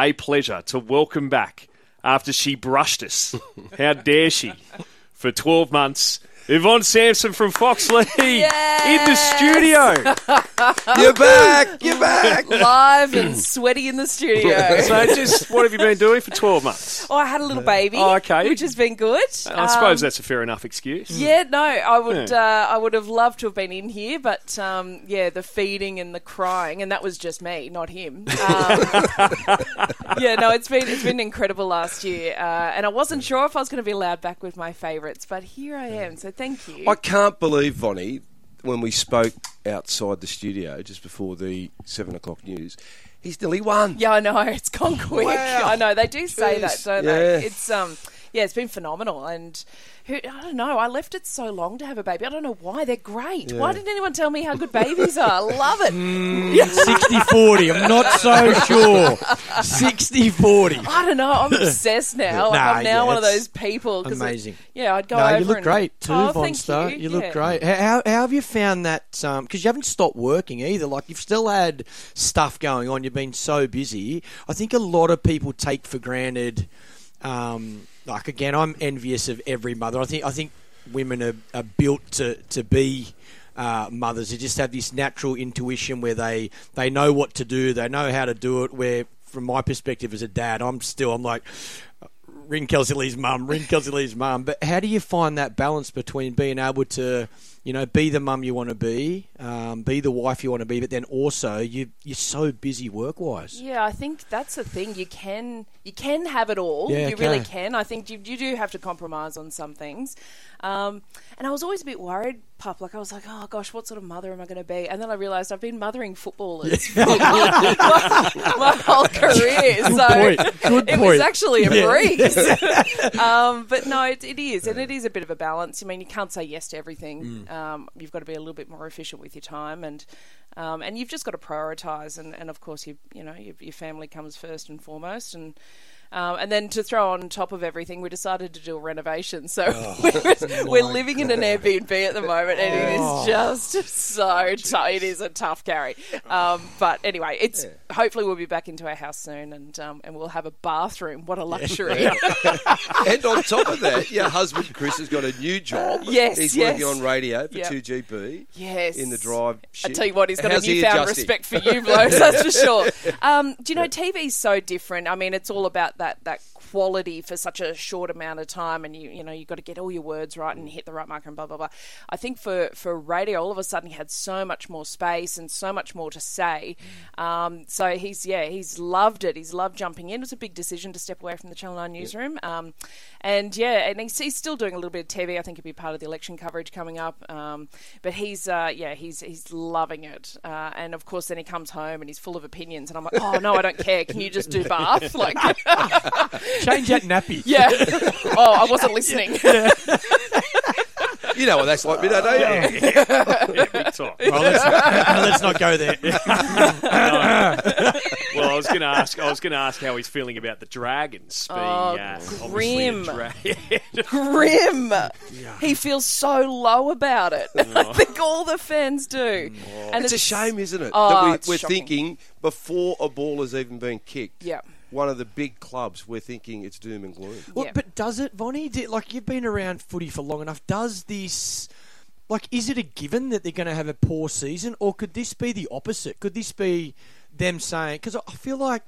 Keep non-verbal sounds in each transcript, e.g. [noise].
a pleasure to welcome back after she brushed us. [laughs] How dare she? For 12 months, Yvonne Sampson from Fox Foxley in the studio. [laughs] [laughs] You're back. You're back. Live and sweaty in the studio. [laughs] So, just what have you been doing for 12 months? Oh, I had a little baby. Oh, okay. Which has been good. I suppose Um, that's a fair enough excuse. Yeah, no, I would. Yeah. Uh, I would have loved to have been in here, but um, yeah, the feeding and the crying, and that was just me, not him. Um, [laughs] yeah, no, it's been it's been incredible last year, uh, and I wasn't sure if I was going to be allowed back with my favourites, but here I am. So thank you. I can't believe, Vonnie, when we spoke outside the studio just before the seven o'clock news, he's nearly won. Yeah, I know it's gone quick. Wow. I know they do say Jeez. that, don't Yeah. they? It's um, yeah, it's been phenomenal, and who, I don't know. I left it so long to have a baby. I don't know why. They're great. Why didn't anyone tell me how good babies are? I [laughs] love it. Mm. 60 40. I'm not so [laughs] sure. 60 40. I don't know. I'm obsessed now. Nah, I'm now yeah, one of those people. 'cause it- amazing. yeah, I'd go over. you look and- great too, oh, thank You, You, look Yeah. great. How, how, have you found that? Because you haven't stopped working either. Like you've still had stuff going on. You've been so busy. I think a lot of people take for granted. Um, like again, I'm envious of every mother. I think I think women are, are built to to be. Uh, mothers, they just have this natural intuition where they they know what to do, they know how to do it. Where, from my perspective as a dad, I'm still I'm like, ring Kelsey Lee's mum, ring Kelsey Lee's mum. But how do you find that balance between being able to, you know, be the mum you want to be, um, be the wife you want to be, but then also you you're so busy work wise. Yeah, I think that's the thing. You can you can have it all. Yeah, you really can. I think you, you do have to compromise on some things. Um, and I was always a bit worried, pup. Like I was like, oh gosh, what sort of mother am I going to be? And then I realised I've been mothering footballers for [laughs] my, my whole career. so point. Good it was actually a Yeah. breeze. [laughs] um, but no, it, it is, and it is a bit of a balance. I mean, you can't say yes to everything. Mm. Um, you've got to be a little bit more efficient with your time, and um, and you've just got to prioritise. And, and of course, you you know your, your family comes first and foremost, and. Um, and then to throw on top of everything, we decided to do a renovation. So [laughs] we're, we're [laughs] living in an Airbnb at the moment, and it is just so tough. It is a tough carry. Um, but anyway, it's hopefully we'll be back into our house soon, and um, and we'll have a bathroom. What a luxury! [laughs] And on top of that, your husband Chris has got a new job. Yes, he's yes. working on radio for Yep. 2GB yes, in the drive. I tell you what, he's got How's a newfound respect for you blokes, that's for sure. Um, do you know, TV's so different. I mean, it's all about that that quality for such a short amount of time, and you you know you've got to get all your words right and hit the right marker and blah blah blah. I think for for radio, all of a sudden he had so much more space and so much more to say. Um, so he's yeah, he's loved it. He's loved jumping in. It was a big decision to step away from the Channel Nine newsroom. Um, and yeah, and he's, he's still doing a little bit of TV. I think he'll be part of the election coverage coming up. Um, but he's uh, yeah, he's he's loving it. Uh, and of course, then he comes home and he's full of opinions. And I'm like, oh no, I don't care. Can you just do bath? [laughs] Like, [laughs] Change that nappy. [laughs] yeah. oh, I wasn't listening. You know what that's like, Minnow, don't you? Yeah, big time. Well, let's, let's not go there. Well, I was going to ask. I was going to ask how he's feeling about the Dragons being Oh, uh, obviously a grim. dra- [laughs] Grim. He feels so low about it. [laughs] I think all the fans do. And It's a shame, isn't it? Oh, that we, we're shocking. thinking before a ball has even been kicked. Yeah. One of the big clubs, we're thinking it's doom and gloom. Well, Yeah. But does it, Vonnie? Did, like you've been around footy for long enough. Does this, like, is it a given that they're going to have a poor season, or could this be the opposite? Could this be them saying? Because I feel like,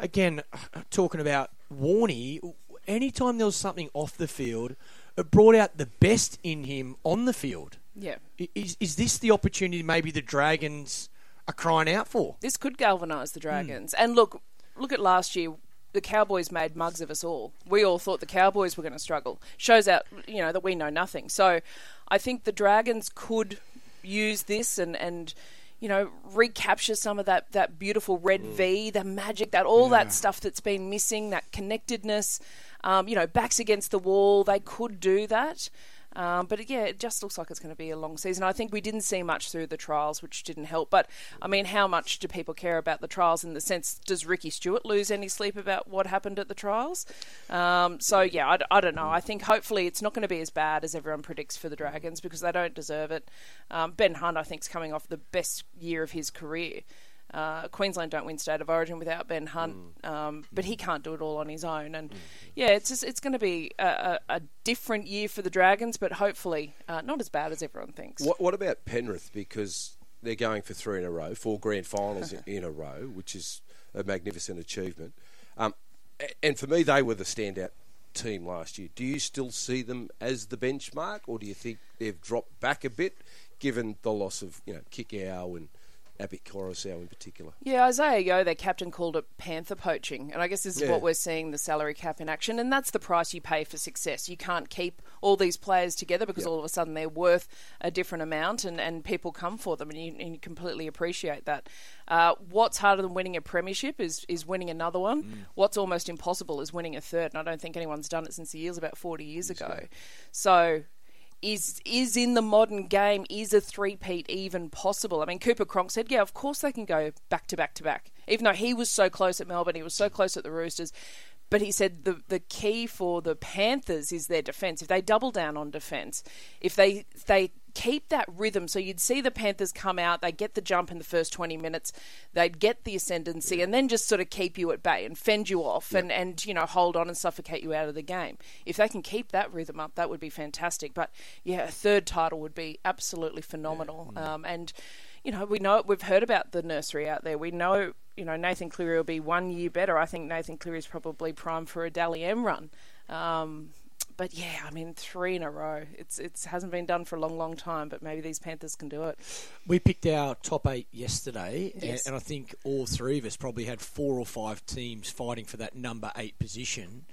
again, talking about Warney, anytime there was something off the field, it brought out the best in him on the field. Yeah. Is is this the opportunity maybe the Dragons are crying out for? This could galvanise the hmm. Dragons. And look, look at last year. The Cowboys made mugs of us all. We all thought the Cowboys were going to struggle. Shows out, you know, that we know nothing. So, I think the Dragons could use this and and you know recapture some of that that beautiful red V, the magic, that all that stuff that's been missing, that connectedness. Um, you know, backs against the wall. They could do that. Um, but yeah, it just looks like it's going to be a long season. I think we didn't see much through the trials, which didn't help. But I mean, how much do people care about the trials in the sense, does Ricky Stuart lose any sleep about what happened at the trials? Um, so yeah, I don't know. I think hopefully it's not going to be as bad as everyone predicts for the Dragons because they don't deserve it. Um, ben Hunt, I think, is coming off the best year of his career. Uh, Queensland don't win state of origin without Ben Hunt, um, but he can't do it all on his own. And yeah, it's just it's going to be a, a, a different year for the Dragons, but hopefully uh, not as bad as everyone thinks. What, what about Penrith? Because they're going for three in a row, four grand finals in, [laughs] in a row, which is a magnificent achievement. Um, and for me, they were the standout team last year. Do you still see them as the benchmark, or do you think they've dropped back a bit, given the loss of you know Kikau and Api Koroisau in particular? Yeah, Isaah Yeo, their captain, called it panther poaching. And I guess this is Yeah. what we're seeing the salary cap in action. And that's the price you pay for success. You can't keep all these players together because all of a sudden they're worth a different amount and, and people come for them. And you, and you completely appreciate that. Uh, what's harder than winning a premiership is, is winning another one. What's almost impossible is winning a third. And I don't think anyone's done it since the years about 40 years ago. So is is in the modern game is a three-peat even possible? I mean, Cooper Cronk said, "Yeah, of course they can go back to back to back." Even though he was so close at Melbourne, he was so close at the Roosters. But he said the the key for the Panthers is their defense. If they double down on defense, if they if they keep that rhythm, so you'd see the Panthers come out, they get the jump in the first twenty minutes, they'd get the ascendancy, and then just sort of keep you at bay and fend you off, and and you know hold on and suffocate you out of the game. If they can keep that rhythm up, that would be fantastic. But yeah, a third title would be absolutely phenomenal. Um, and you know, we know we've heard about the nursery out there. We know, you know, Nathan Cleary will be one year better. I think Nathan Cleary is probably prime for a Dally M run. Um, but yeah, I mean, three in a row. It's it's hasn't been done for a long, long time. But maybe these Panthers can do it. We picked our top eight yesterday, and- and, I think all three of us probably had four or five teams fighting for that number eight position.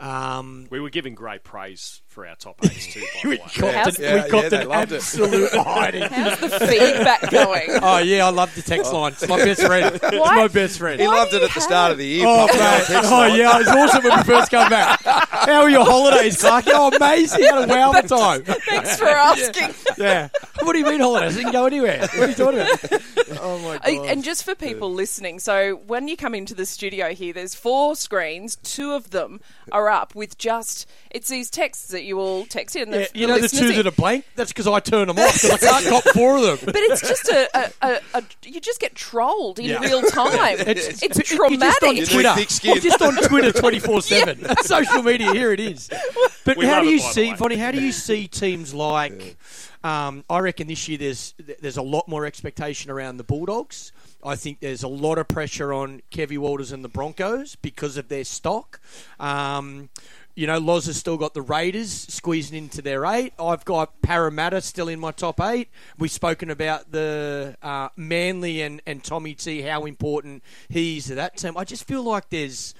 Um, We were giving great praise for our top [laughs] eights too. By we got How's- an, Yeah, we got they an loved it. absolute hiding. [laughs] How's the feedback going? [laughs] Oh yeah, I love the text line. It's my best friend. It's my best friend. He Why loved it you at the start of the year. Oh, mate. oh yeah, it was awesome when we first come back. How were your holidays, Clarky? Oh, amazing! Had a wow of a time. Thanks for asking. Yeah. What do you mean holidays? I didn't go anywhere. What are you talking about? Oh my god. And just for people listening, so when you come into the studio here, there's four screens. Two of them are up with just it's these texts that you all text in. Yeah, you know the two in. that are blank? That's because I turn them off because I can't cop four of them. But it's just a, a, a, a you just get trolled in Yeah. real time. [laughs] It's, it's, if you're just on traumatic. You need Twitter. Just on Twitter, [laughs] twenty four seven. Social media. Here it is. [laughs] But We how do you see, way. Vonnie? How do you see teams like? Um, I reckon this year there's there's a lot more expectation around the Bulldogs. I think there's a lot of pressure on Kevvie Walters and the Broncos because of their stock. Um, you know, Loz has still got the Raiders squeezing into their eight. I've got Parramatta still in my top eight. We've spoken about the uh, Manly and, and Tommy T, how important he's to that team. I just feel like there's,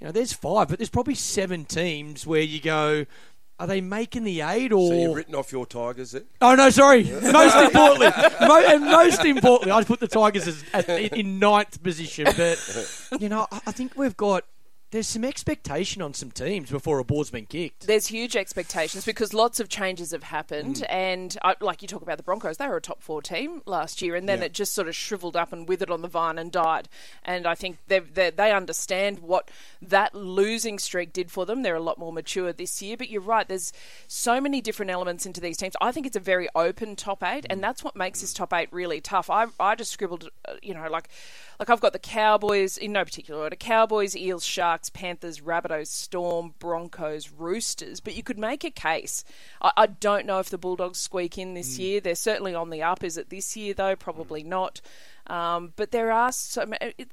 you know, there's five, but there's probably seven teams where you go, are they making the eight or? So you've written off your Tigers then? Oh no, sorry. Most [laughs] importantly, mo- and most importantly, I'd put the Tigers as, at, in ninth position. But you know, I, I think we've got there's some expectation on some teams before a ball's been kicked. There's huge expectations because lots of changes have happened, Mm. and I, like you talk about the Broncos, they were a top four team last year, and then Yeah. it just sort of shriveled up and withered on the vine and died. And I think they they understand what that losing streak did for them. They're a lot more mature this year. But you're right, there's so many different elements into these teams. I think it's a very open top eight, Mm. and that's what makes this top eight really tough. I I just scribbled, uh, you know, like like I've got the Cowboys in no particular order: Cowboys, Eels, Sharks, Panthers, Rabbitohs, Storm, Broncos, Roosters. But you could make a case. I, I don't know if the Bulldogs squeak in this year. They're certainly on the up. Is it this year though? Probably not. Um, but there are so. ma- It,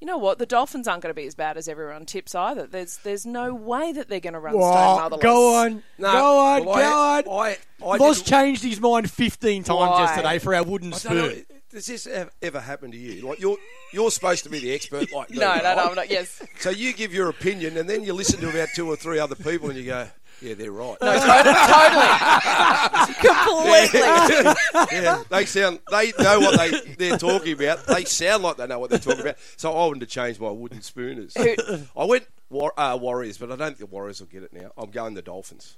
you know what? The Dolphins aren't going to be as bad as everyone tips either. There's there's no way that they're going to run Stone Motherless. go on, No, go on, well, go I- on. I, I Loz didn't- changed his mind 15 times Why? yesterday for our wooden I spoon. Does this ever, ever happen to you? Like you're you're supposed to be the expert, like me, [laughs] No, no, no. I'm not. Yes. So you give your opinion, and then you listen to about two or three other people, and you go, "Yeah, they're right." No, totally. [laughs] Completely. yeah, they sound. They know what they they're talking about. They sound like they know what they're talking about. So I wanted to change my wooden spooners. I went war, uh, Warriors, but I don't think the Warriors will get it now. I'm going the Dolphins.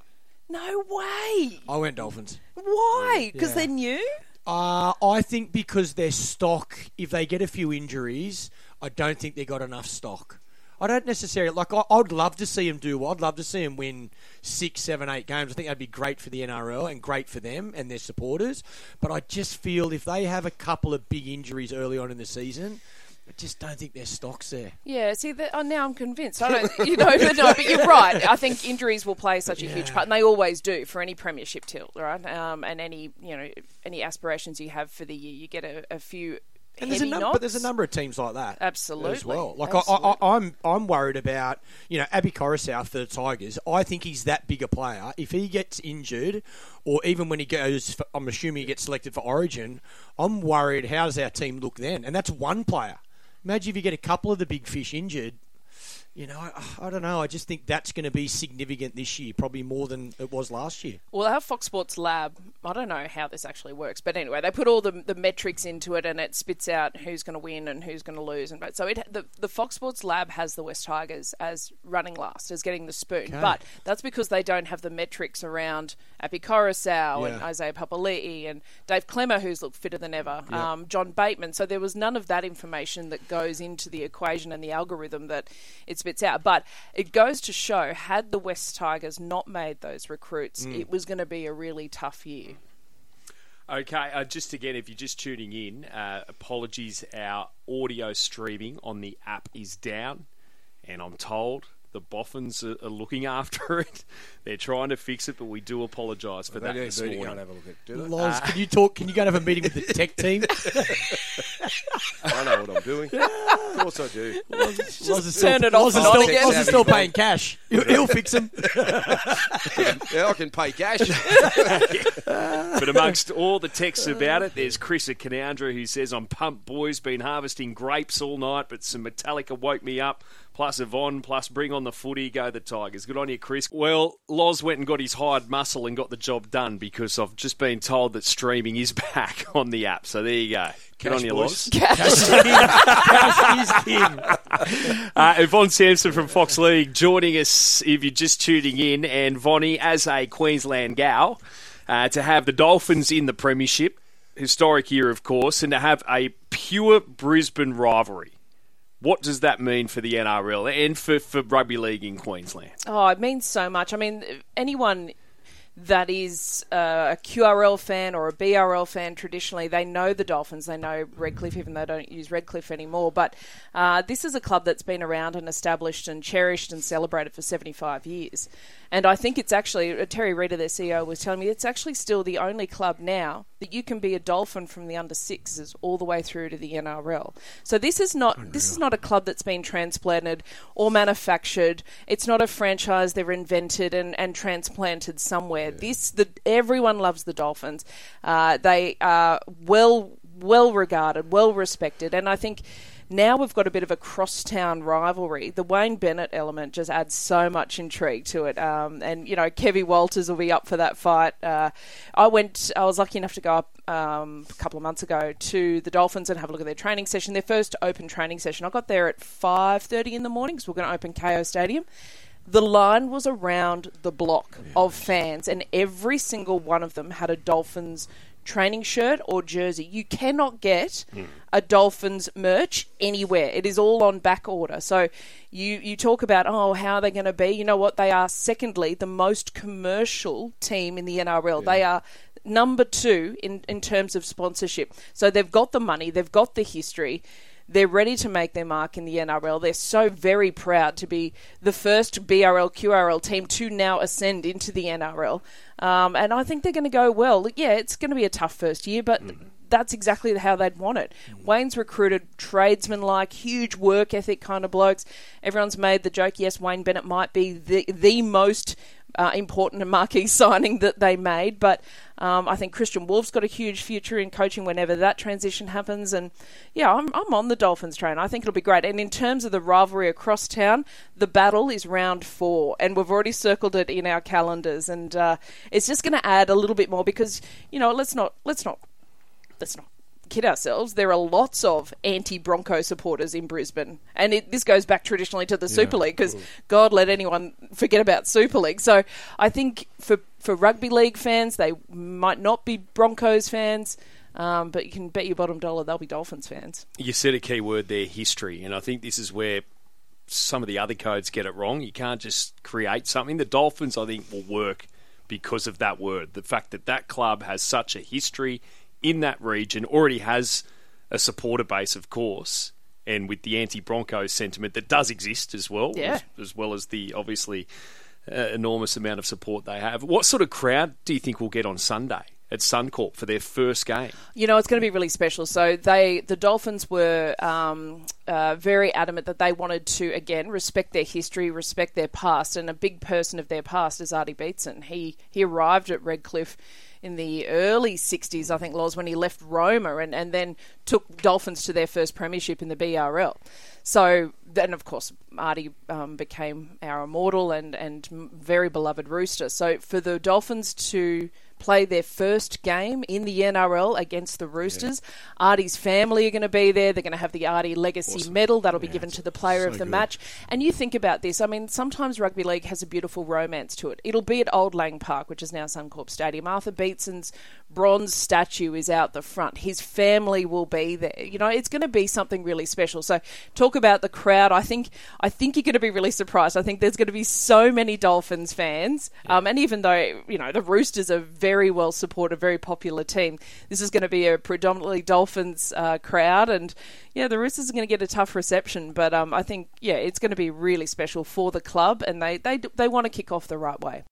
No way. I went Dolphins. Why? Because Yeah. they're new? Uh, I think because their stock, if they get a few injuries, I don't think they got enough stock. I don't necessarily like. I, I'd love to see him do. well. I'd love to see him win six, seven, eight games. I think that'd be great for the NRL and great for them and their supporters. But I just feel if they have a couple of big injuries early on in the season, I just don't think their stock's there. Yeah, see, that, oh, now I'm convinced. I don't, you know, [laughs] but no, but you're right. I think injuries will play such a huge part, and they always do for any premiership tilt, right? Um, and any, you know, any aspirations you have for the year, you get a, a few. And there's a heavy num- knocks. but there's a number of teams like that. Absolutely. As well. Like I, I, I, I'm, I'm worried about you know Api Koroisau for the Tigers. I think he's that big a player. If he gets injured, or even when he goes, for, I'm assuming he gets selected for Origin. I'm worried. How does our team look then? And that's one player. Imagine if you get a couple of the big fish injured. You know, I, I don't know. I just think that's going to be significant this year, probably more than it was last year. Well, our Fox Sports lab, I don't know how this actually works, but anyway, they put all the, the metrics into it and it spits out who's going to win and who's going to lose. And so it, the, the Fox Sports lab has the West Tigers as running last, as getting the spoon. But that's because they don't have the metrics around Api Koroisau and Isaiah Papali'i and Dave Klemmer, who's looked fitter than ever, um, John Bateman. So there was none of that information that goes into the equation and the algorithm that it spits out. But it goes to show, had the West Tigers not made those recruits, it was going to be a really tough year. Okay, uh, just again, if you're just tuning in, uh, apologies. Our audio streaming on the app is down, and I'm told the Boffins are, are looking [laughs] after it. They're trying to fix it, but we do apologise for They that need this to go and morning. have a look at. Do they? Loz, can you talk? Can you go and have a meeting with the tech team? [laughs] I know what I'm doing. of course I do. Loz is turn still, it off Loz is and on still, again. Loz is still paying cash. He'll, he'll fix him. Yeah, I can pay cash. [laughs] But amongst all the texts about it, there's Chris at Caloundra who says, I'm pumped, boys. Been harvesting grapes all night, but some Metallica woke me up. Plus Yvonne, plus bring on the footy, go the Tigers. Good on you, Chris. Well, Loz went and got his hired muscle and got the job done because I've just been told that streaming is [laughs] back on the app. So there you go. Good Cash, on you, boys. Loz. Cash is king. Uh, Yvonne Sampson from Fox League joining us if you're just tuning in. And Vonnie, as a Queensland gal, uh, to have the Dolphins in the Premiership, historic year, of course, and to have a pure Brisbane rivalry. What does that mean for the NRL and for, for rugby league in Queensland? Oh, it means so much. I mean, anyone that is uh, a QRL fan or a BRL fan traditionally, they know the Dolphins. They know Redcliffe, even though they don't use Redcliffe anymore. But uh, this is a club that's been around and established and cherished and celebrated for 75 years. And I think it's actually, uh, Terry Reader, their CEO, was telling me it's actually still the only club now that you can be a Dolphin from the under sixes all the way through to the NRL. So this is not this is not a club that's been transplanted or manufactured. It's not a franchise they've invented and, and transplanted somewhere. This the everyone loves the Dolphins. Uh, they are well well regarded, well respected, and I think now we've got a bit of a crosstown rivalry. The Wayne Bennett element just adds so much intrigue to it. Um, and, you know, Kevvie Walters will be up for that fight. Uh, I went, I was lucky enough to go up um, a couple of months ago to the Dolphins and have a look at their training session, their first open training session. I got there at 5.30 in the morning because we're going to open Kayo Stadium. The line was around the block of fans, and every single one of them had a Dolphins training shirt or jersey. You cannot get a Dolphins merch anywhere. It is all on back order. So you you talk about oh how are they going to be? You know what? They are secondly the most commercial team in the NRL. They are number 2 in in terms of sponsorship. So they've got the money, they've got the history. They're ready to make their mark in the NRL. They're so very proud to be the first BRL QRL team to now ascend into the NRL. Um, and I think they're going to go well. Yeah, it's going to be a tough first year, but that's exactly how they'd want it. Wayne's recruited tradesmen like, huge work ethic kind of blokes. Everyone's made the joke, yes, Wayne Bennett might be the, the most uh, important and marquee [laughs] signing that they made. But um, I think Kristian Woolf's got a huge future in coaching whenever that transition happens. And yeah, I'm, I'm on the Dolphins train. I think it'll be great. And in terms of the rivalry across town, the battle is round four, and we've already circled it in our calendars. And uh, it's just going to add a little bit more because you know let's not let's not let's not kid ourselves. There are lots of anti-Bronco supporters in Brisbane, and it, this goes back traditionally to the Super League because God let anyone forget about Super League. So I think for for rugby league fans, they might not be Broncos fans. Um, but you can bet your bottom dollar they'll be Dolphins fans. You said a key word there, history, and I think this is where some of the other codes get it wrong. You can't just create something. The Dolphins, I think, will work because of that word. The fact that that club has such a history in that region, already has a supporter base, of course, and with the anti-Broncos sentiment that does exist as well, Yeah. as, as well as the obviously uh, enormous amount of support they have. What sort of crowd do you think we'll get on Sunday at Suncorp for their first game? You know, it's going to be really special. So they, the Dolphins were um, uh, very adamant that they wanted to again respect their history, respect their past, and a big person of their past is Artie Beetson. He he arrived at Redcliffe in the early 60s, I think, Loz, when he left Roma and, and then took Dolphins to their first premiership in the BRL. So then, of course, Artie um, became our immortal and, and very beloved rooster. So for the Dolphins to play their first game in the NRL against the Roosters. Artie's family are going to be there. They're going to have the Artie Legacy Medal that'll be given to the player so of the good. match. And you think about this. I mean, sometimes rugby league has a beautiful romance to it. It'll be at Old Lang Park, which is now Suncorp Stadium. Arthur Beetson's bronze statue is out the front. His family will be there. You know, it's going to be something really special. So, talk about the crowd. I think I think you're going to be really surprised. I think there's going to be so many Dolphins fans. Um, and even though you know the Roosters are very well supported, very popular team, this is going to be a predominantly Dolphins uh, crowd. And yeah, the Roosters are going to get a tough reception. But um, I think yeah, it's going to be really special for the club, and they they they want to kick off the right way.